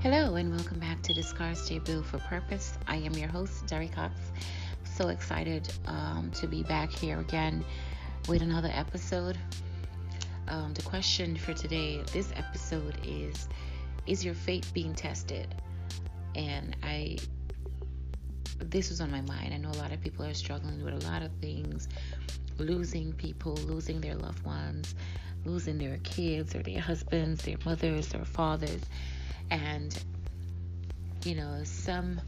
Hello, and welcome back to Stay Built for Purpose. I am your host, Derry Cox. So excited um, to be back here again with another episode. Um, the question for today, this episode is Is your faith being tested? And I, this was on my mind. I know a lot of people are struggling with a lot of things losing people, losing their loved ones, losing their kids or their husbands, their mothers, their fathers and, you know, some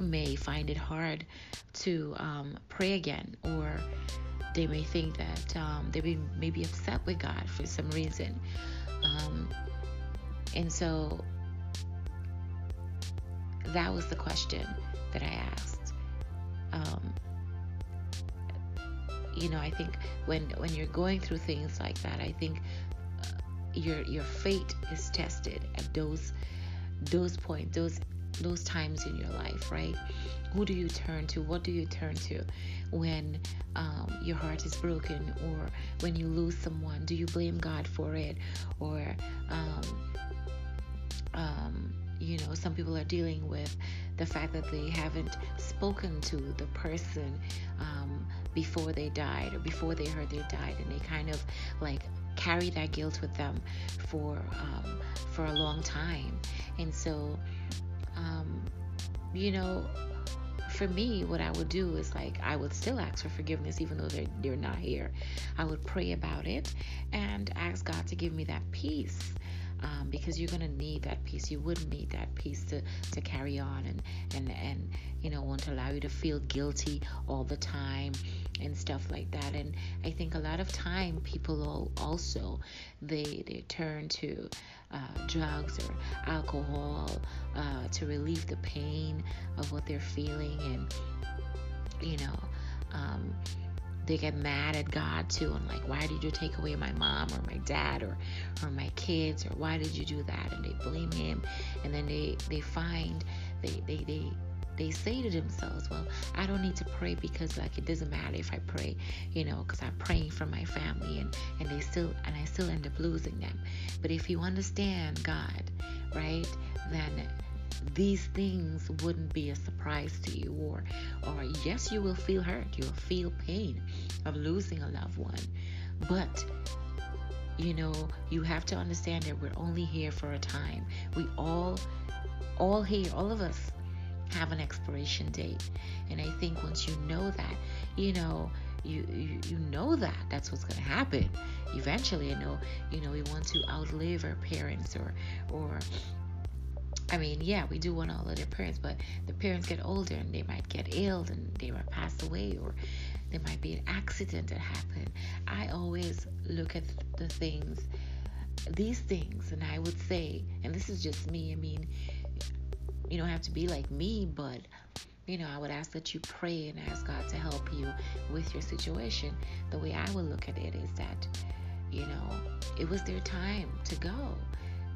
may find it hard to um, pray again, or they may think that um, they may, be upset with God for some reason. Um, and so that was the question that I asked. Um, you know, I think when when you're going through things like that, I think your your fate is tested at those those points, those those times in your life, right? Who do you turn to? What do you turn to when um, your heart is broken or when you lose someone? Do you blame God for it? Or, um, um, you know, some people are dealing with the fact that they haven't spoken to the person um, before they died or before they heard they died, and they kind of like carry that guilt with them for um, for a long time. And so, um, you know, for me, what I would do is like I would still ask for forgiveness even though they're they're not here. I would pray about it and ask God to give me that peace. Um, because you're gonna need that peace. You wouldn't need that peace to, to carry on and, and and you know won't allow you to feel guilty all the time and stuff like that. And I think a lot of time people also they they turn to uh, drugs or alcohol uh, to relieve the pain of what they're feeling, and you know. Um, they get mad at God too. And like why did you take away my mom or my dad or or my kids or why did you do that? And they blame him. And then they they find they they they they say to themselves, well, I don't need to pray because like it doesn't matter if I pray, you know, because I'm praying for my family and and they still and I still end up losing them. But if you understand God, right, then these things wouldn't be a surprise to you or or yes you will feel hurt you'll feel pain of losing a loved one but you know you have to understand that we're only here for a time we all all here all of us have an expiration date. And I think once you know that, you know, you, you, you know that that's what's going to happen eventually. You know, you know, we want to outlive our parents or, or, I mean, yeah, we do want all outlive their parents, but the parents get older and they might get ill and they might pass away or there might be an accident that happened. I always look at the things, these things, and I would say, and this is just me, I mean, you don't have to be like me, but you know, I would ask that you pray and ask God to help you with your situation. The way I would look at it is that, you know, it was their time to go.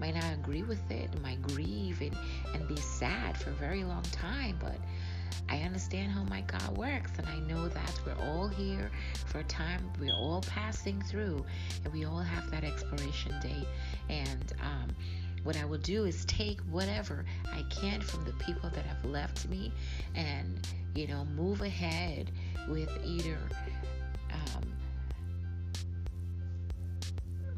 Might not agree with it, might grieve and, and be sad for a very long time, but I understand how my God works, and I know that we're all here for a time. We're all passing through, and we all have that expiration date. And um, what I will do is take whatever I can from the people that have left me and, you know, move ahead with either um,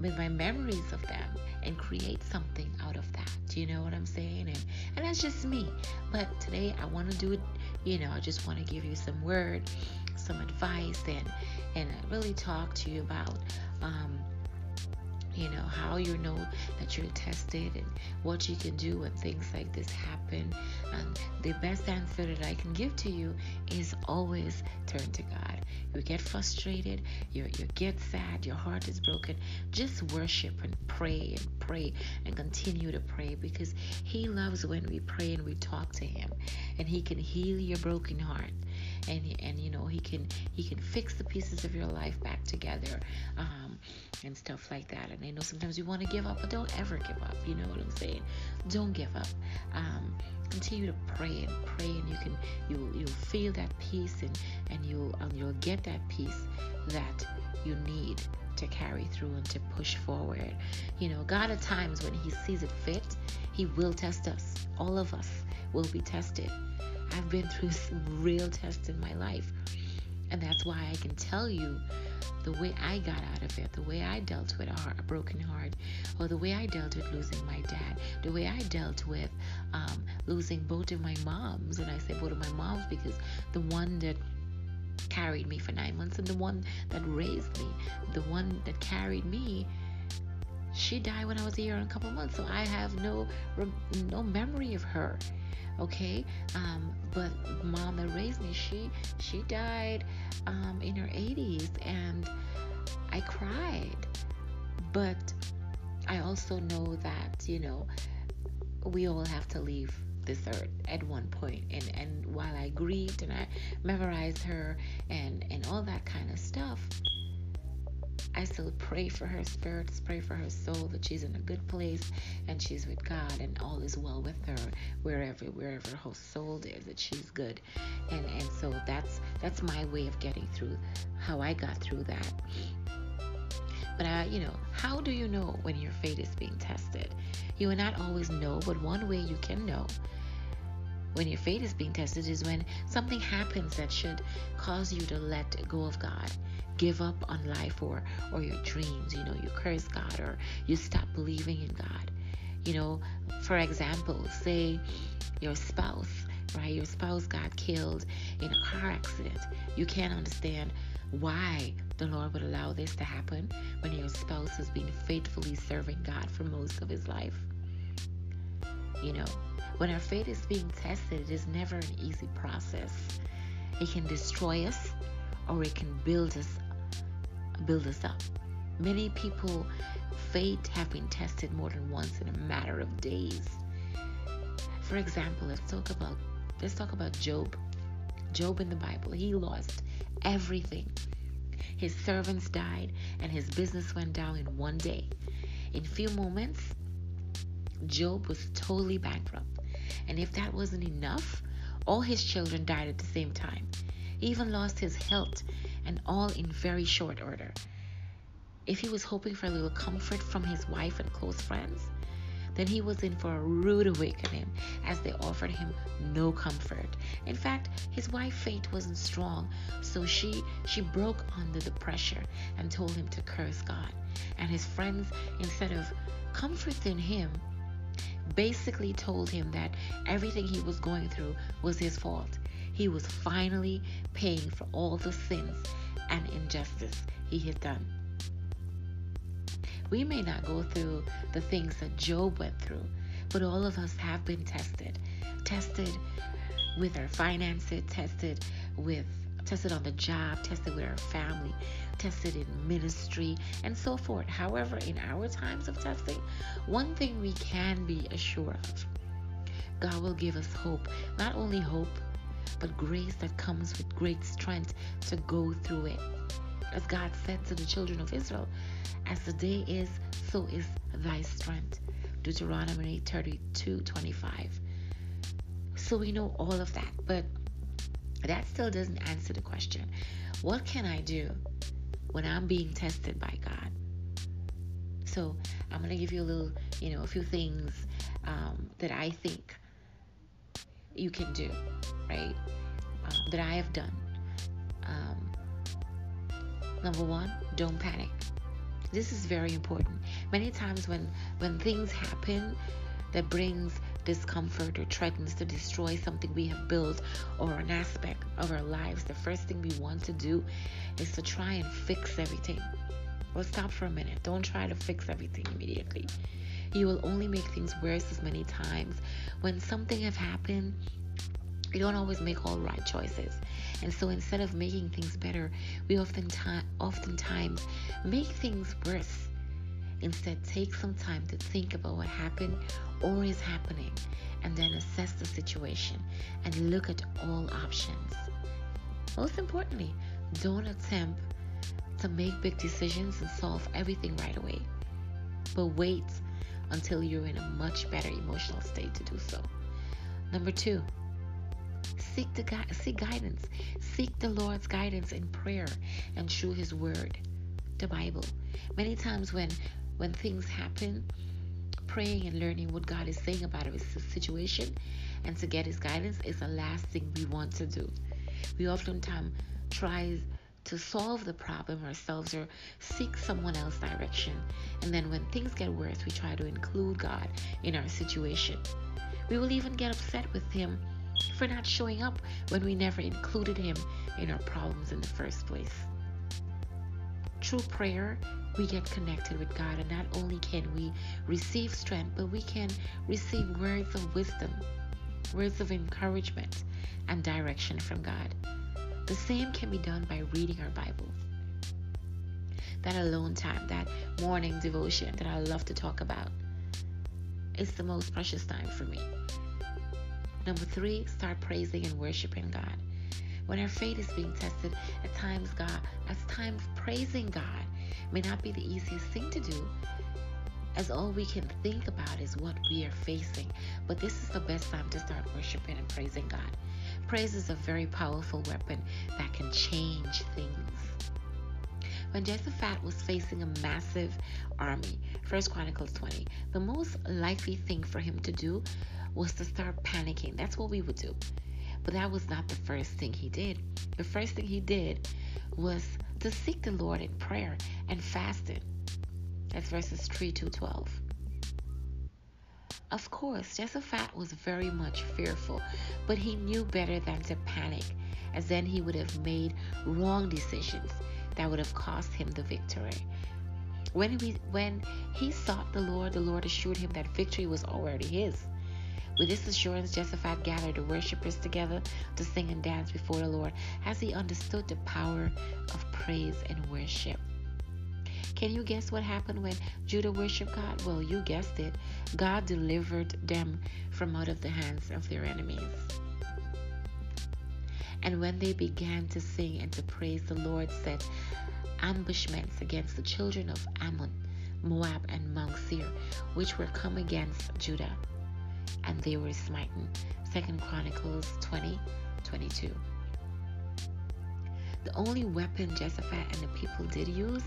with my memories of them and create something out of that. Do you know what I'm saying? And and that's just me. But today I want to do it, you know, I just want to give you some word, some advice and and really talk to you about um, you know how you know that you're tested and what you can do when things like this happen. And the best answer that i can give to you is always turn to god. You get frustrated you, you get sad your heart is broken. Just worship and pray and pray and continue to pray because he loves when we pray and we talk to him and he can heal your broken heart and and you know he can he can fix the pieces of your life back together um, and stuff like that and I know sometimes you want to give up but don't ever give up you know what I'm saying don't give up um, continue to pray and pray and you can you you'll feel that peace and and you and you'll get that peace that you need to carry through and to push forward. You know, God at times when He sees it fit, He will test us. All of us will be tested. I've been through some real tests in my life. And that's why I can tell you the way I got out of it, the way I dealt with a, heart, a broken heart, or the way I dealt with losing my dad, the way I dealt with um, losing both of my moms. And I say both of my moms because the one that carried me for nine months and the one that raised me, the one that carried me, she died when I was a year and a couple months. So I have no no memory of her okay um, but mom that raised me she she died um, in her 80s and i cried but i also know that you know we all have to leave this earth at one point and and while i grieved and i memorized her and and all that kind of stuff I still pray for her spirits, pray for her soul that she's in a good place and she's with God and all is well with her wherever wherever her soul is that she's good. And and so that's that's my way of getting through how I got through that. But I, you know, how do you know when your faith is being tested? You will not always know, but one way you can know when your faith is being tested is when something happens that should cause you to let go of God. Give up on life or or your dreams you know you curse god or you stop believing in god. You know for example say your spouse right? Your spouse got killed in a car accident. You can't understand why the lord would allow this to happen when your spouse has been faithfully serving god for most of his life. You know when our faith is being tested it is never an easy process it can destroy us or it can build us build us up. Many people faith have been tested more than once in a matter of days. For example, let's talk about let's talk about Job. Job in the Bible, he lost everything. His servants died and his business went down in one day. In few moments, Job was totally bankrupt. And if that wasn't enough, all his children died at the same time. He even lost his health and all in very short order. If he was hoping for a little comfort from his wife and close friends, then he was in for a rude awakening as they offered him no comfort. In fact, his wife faith wasn't strong, so she she broke under the pressure and told him to curse God. And his friends, instead of comforting him, basically told him that everything he was going through was his fault he was finally paying for all the sins and injustice he had done. We may not go through the things that Job went through, but all of us have been tested. Tested with our finances, tested with tested on the job, tested with our family, tested in ministry, and so forth. However, in our times of testing, one thing we can be assured of God will give us hope. Not only hope, but grace that comes with great strength to go through it. As God said to the children of Israel, as the day is, so is thy strength. Deuteronomy 32 25. So we know all of that, but that still doesn't answer the question what can I do when I'm being tested by God? So I'm going to give you a little, you know, a few things um, that I think you can do, right? Um, that I have done. Um, number one, don't panic. This is very important. Many times when when things happen that brings discomfort or threatens to destroy something we have built or an aspect of our lives, the first thing we want to do is to try and fix everything. Well, stop for a minute. Don't try to fix everything immediately. You will only make things worse as many times. When something have happened, we don't always make all right choices. And so instead of making things better, we often oftentimes make things worse. Instead, take some time to think about what happened or is happening and then assess the situation and look at all options. Most importantly, don't attempt to make big decisions and solve everything right away, but wait until you're in a much better emotional state to do so. Number two, seek the seek guidance. Seek the Lord's guidance in prayer and through His Word, the Bible. Many times when when things happen, praying and learning what God is saying about our situation and to get His guidance is the last thing we want to do. We oftentimes try to solve the problem ourselves or seek someone else's direction. And then when things get worse, we try to include God in our situation. We will even get upset with Him for not showing up when we never included Him in our problems in the first place. True prayer, we get connected with God, and not only can we receive strength, but we can receive words of wisdom, words of encouragement, and direction from God. The same can be done by reading our Bible. That alone time, that morning devotion that I love to talk about, is the most precious time for me. Number three, start praising and worshiping God. When our faith is being tested, at times God, at times praising God may not be the easiest thing to do, as all we can think about is what we are facing. But this is the best time to start worshiping and praising God. Praise is a very powerful weapon that can change things. When Jehoshaphat was facing a massive army, First Chronicles 20, the most likely thing for him to do was to start panicking. That's what we would do. But that was not the first thing he did. The first thing he did was to seek the Lord in prayer and fasting. That's verses 3 to 12. Of course, Jehoshaphat was very much fearful, but he knew better than to panic, as then he would have made wrong decisions that would have cost him the victory. When, we, when he sought the Lord, the Lord assured him that victory was already his. With this assurance, Jehoshaphat gathered the worshippers together to sing and dance before the Lord as he understood the power of praise and worship. Can you guess what happened when Judah worshiped God? Well, you guessed it. God delivered them from out of the hands of their enemies. And when they began to sing and to praise, the Lord set ambushments against the children of Ammon, Moab, and Mount Seir, which were come against Judah, and they were smitten. Second Chronicles 20, 22. The only weapon Jehoshaphat and the people did use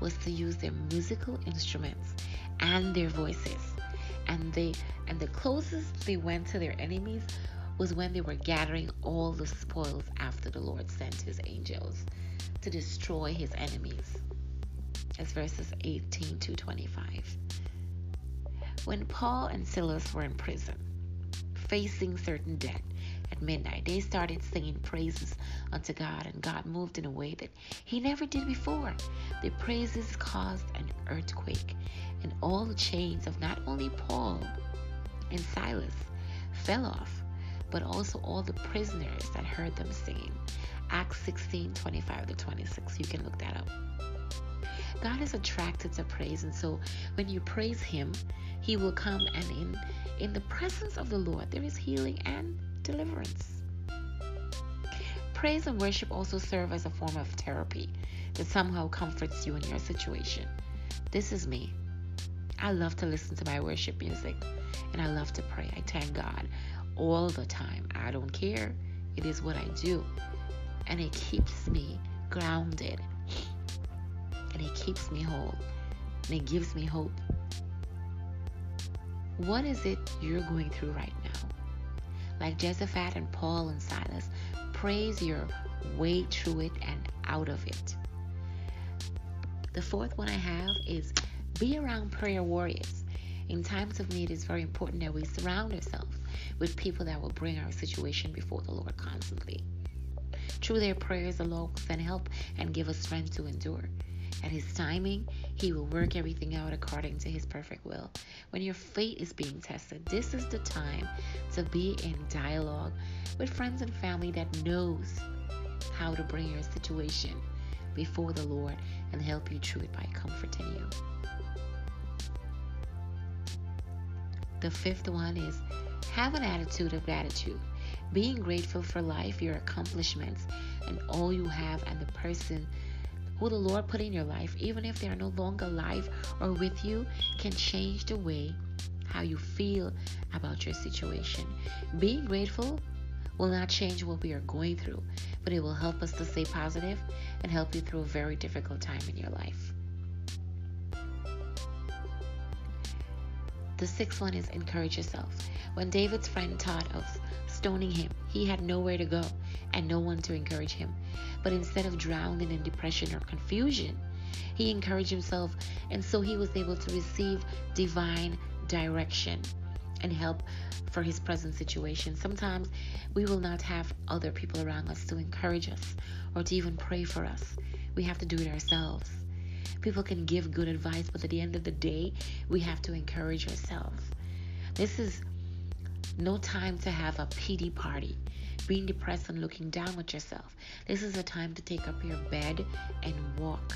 was to use their musical instruments and their voices. And they and the closest they went to their enemies was when they were gathering all the spoils after the Lord sent his angels to destroy his enemies. As verses 18 to 25. When Paul and Silas were in prison, facing certain death, at midnight, they started singing praises unto God, and God moved in a way that He never did before. The praises caused an earthquake, and all the chains of not only Paul and Silas fell off, but also all the prisoners that heard them singing. Acts 16 25 to 26. You can look that up. God is attracted to praise, and so when you praise Him, He will come and in in the presence of the Lord there is healing and deliverance. Praise and worship also serve as a form of therapy that somehow comforts you in your situation. This is me. I love to listen to my worship music and I love to pray. I thank God all the time. I don't care. It is what I do. And it keeps me grounded. And it keeps me whole. And it gives me hope. What is it you're going through right now? like Jehoshaphat and Paul and Silas. Praise your way through it and out of it. The fourth one I have is be around prayer warriors. In times of need, it's very important that we surround ourselves with people that will bring our situation before the Lord constantly. Through their prayers, the Lord will send help and give us strength to endure. At His timing, He will work everything out according to His perfect will. When your faith is being tested, this is the time to be in dialogue with friends and family that knows how to bring your situation before the Lord and help you through it by comforting you. The fifth one is have an attitude of gratitude. Being grateful for life, your accomplishments, and all you have, and the person who the Lord put in your life, even if they are no longer alive or with you, can change the way how you feel about your situation. Being grateful will not change what we are going through, but it will help us to stay positive and help you through a very difficult time in your life. The sixth one is encourage yourself. When David's friend thought of stoning him, he had nowhere to go and no one to encourage him. But instead of drowning in depression or confusion, he encouraged himself, and so he was able to receive divine direction and help for his present situation. Sometimes we will not have other people around us to encourage us or to even pray for us. We have to do it ourselves. People can give good advice, but at the end of the day, we have to encourage ourselves. This is no time to have a pity party, being depressed and looking down at yourself. This is a time to take up your bed and walk.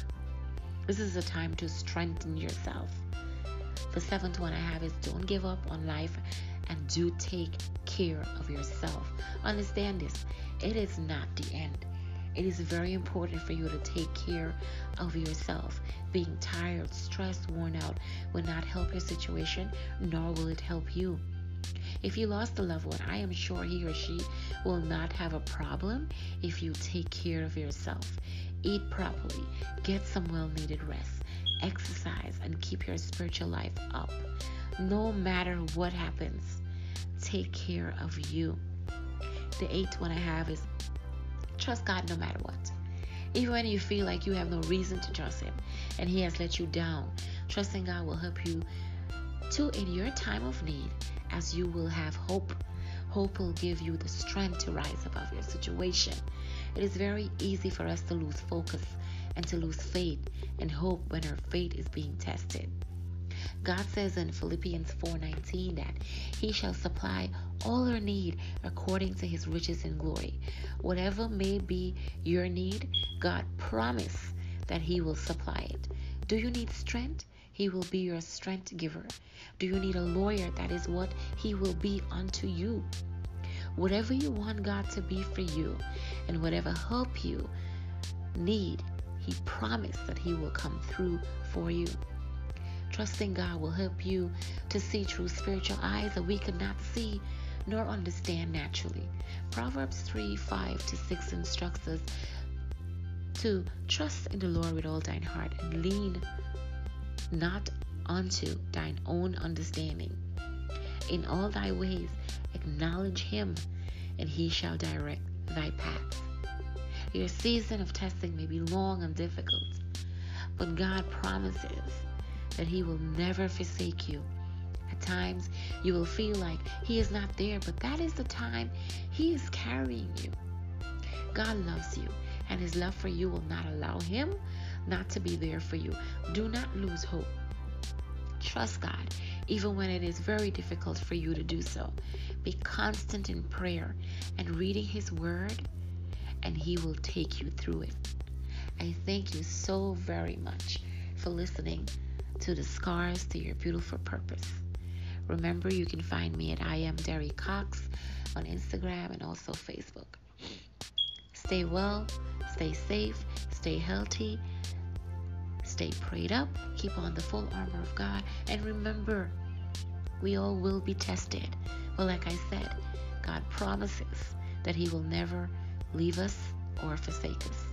This is a time to strengthen yourself. The seventh one I have is don't give up on life and do take care of yourself. Understand this it is not the end. It is very important for you to take care of yourself. Being tired, stressed, worn out will not help your situation, nor will it help you. If you lost a loved one, I am sure he or she will not have a problem if you take care of yourself. Eat properly, get some well needed rest, exercise, and keep your spiritual life up. No matter what happens, take care of you. The eighth one I have is trust God no matter what. Even when you feel like you have no reason to trust Him and He has let you down, trusting God will help you to in your time of need as you will have hope. Hope will give you the strength to rise above your situation. It is very easy for us to lose focus and to lose faith and hope when our faith is being tested. God says in Philippians 4:19 that he shall supply all our need according to his riches and glory. Whatever may be your need, God promised that he will supply it. Do you need strength? He will be your strength giver. Do you need a lawyer? That is what He will be unto you. Whatever you want God to be for you and whatever help you need, He promised that He will come through for you. Trusting God will help you to see through spiritual eyes that we could not see nor understand naturally. Proverbs 3 5 to 6 instructs us to trust in the Lord with all thine heart and lean not unto thine own understanding. In all thy ways acknowledge him, and he shall direct thy paths. Your season of testing may be long and difficult, but God promises that he will never forsake you. At times, you will feel like he is not there, but that is the time he is carrying you. God loves you, and his love for you will not allow him not to be there for you. Do not lose hope. Trust God, even when it is very difficult for you to do so. Be constant in prayer and reading His Word, and He will take you through it. I thank you so very much for listening to the Scars to Your Beautiful Purpose. Remember, you can find me at I am Derry Cox on Instagram and also Facebook. Stay well, stay safe, stay healthy, Stay prayed up, keep on the full armor of God, and remember, we all will be tested. But like I said, God promises that He will never leave us or forsake us.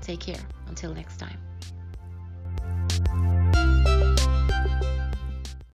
Take care. Until next time. Bye.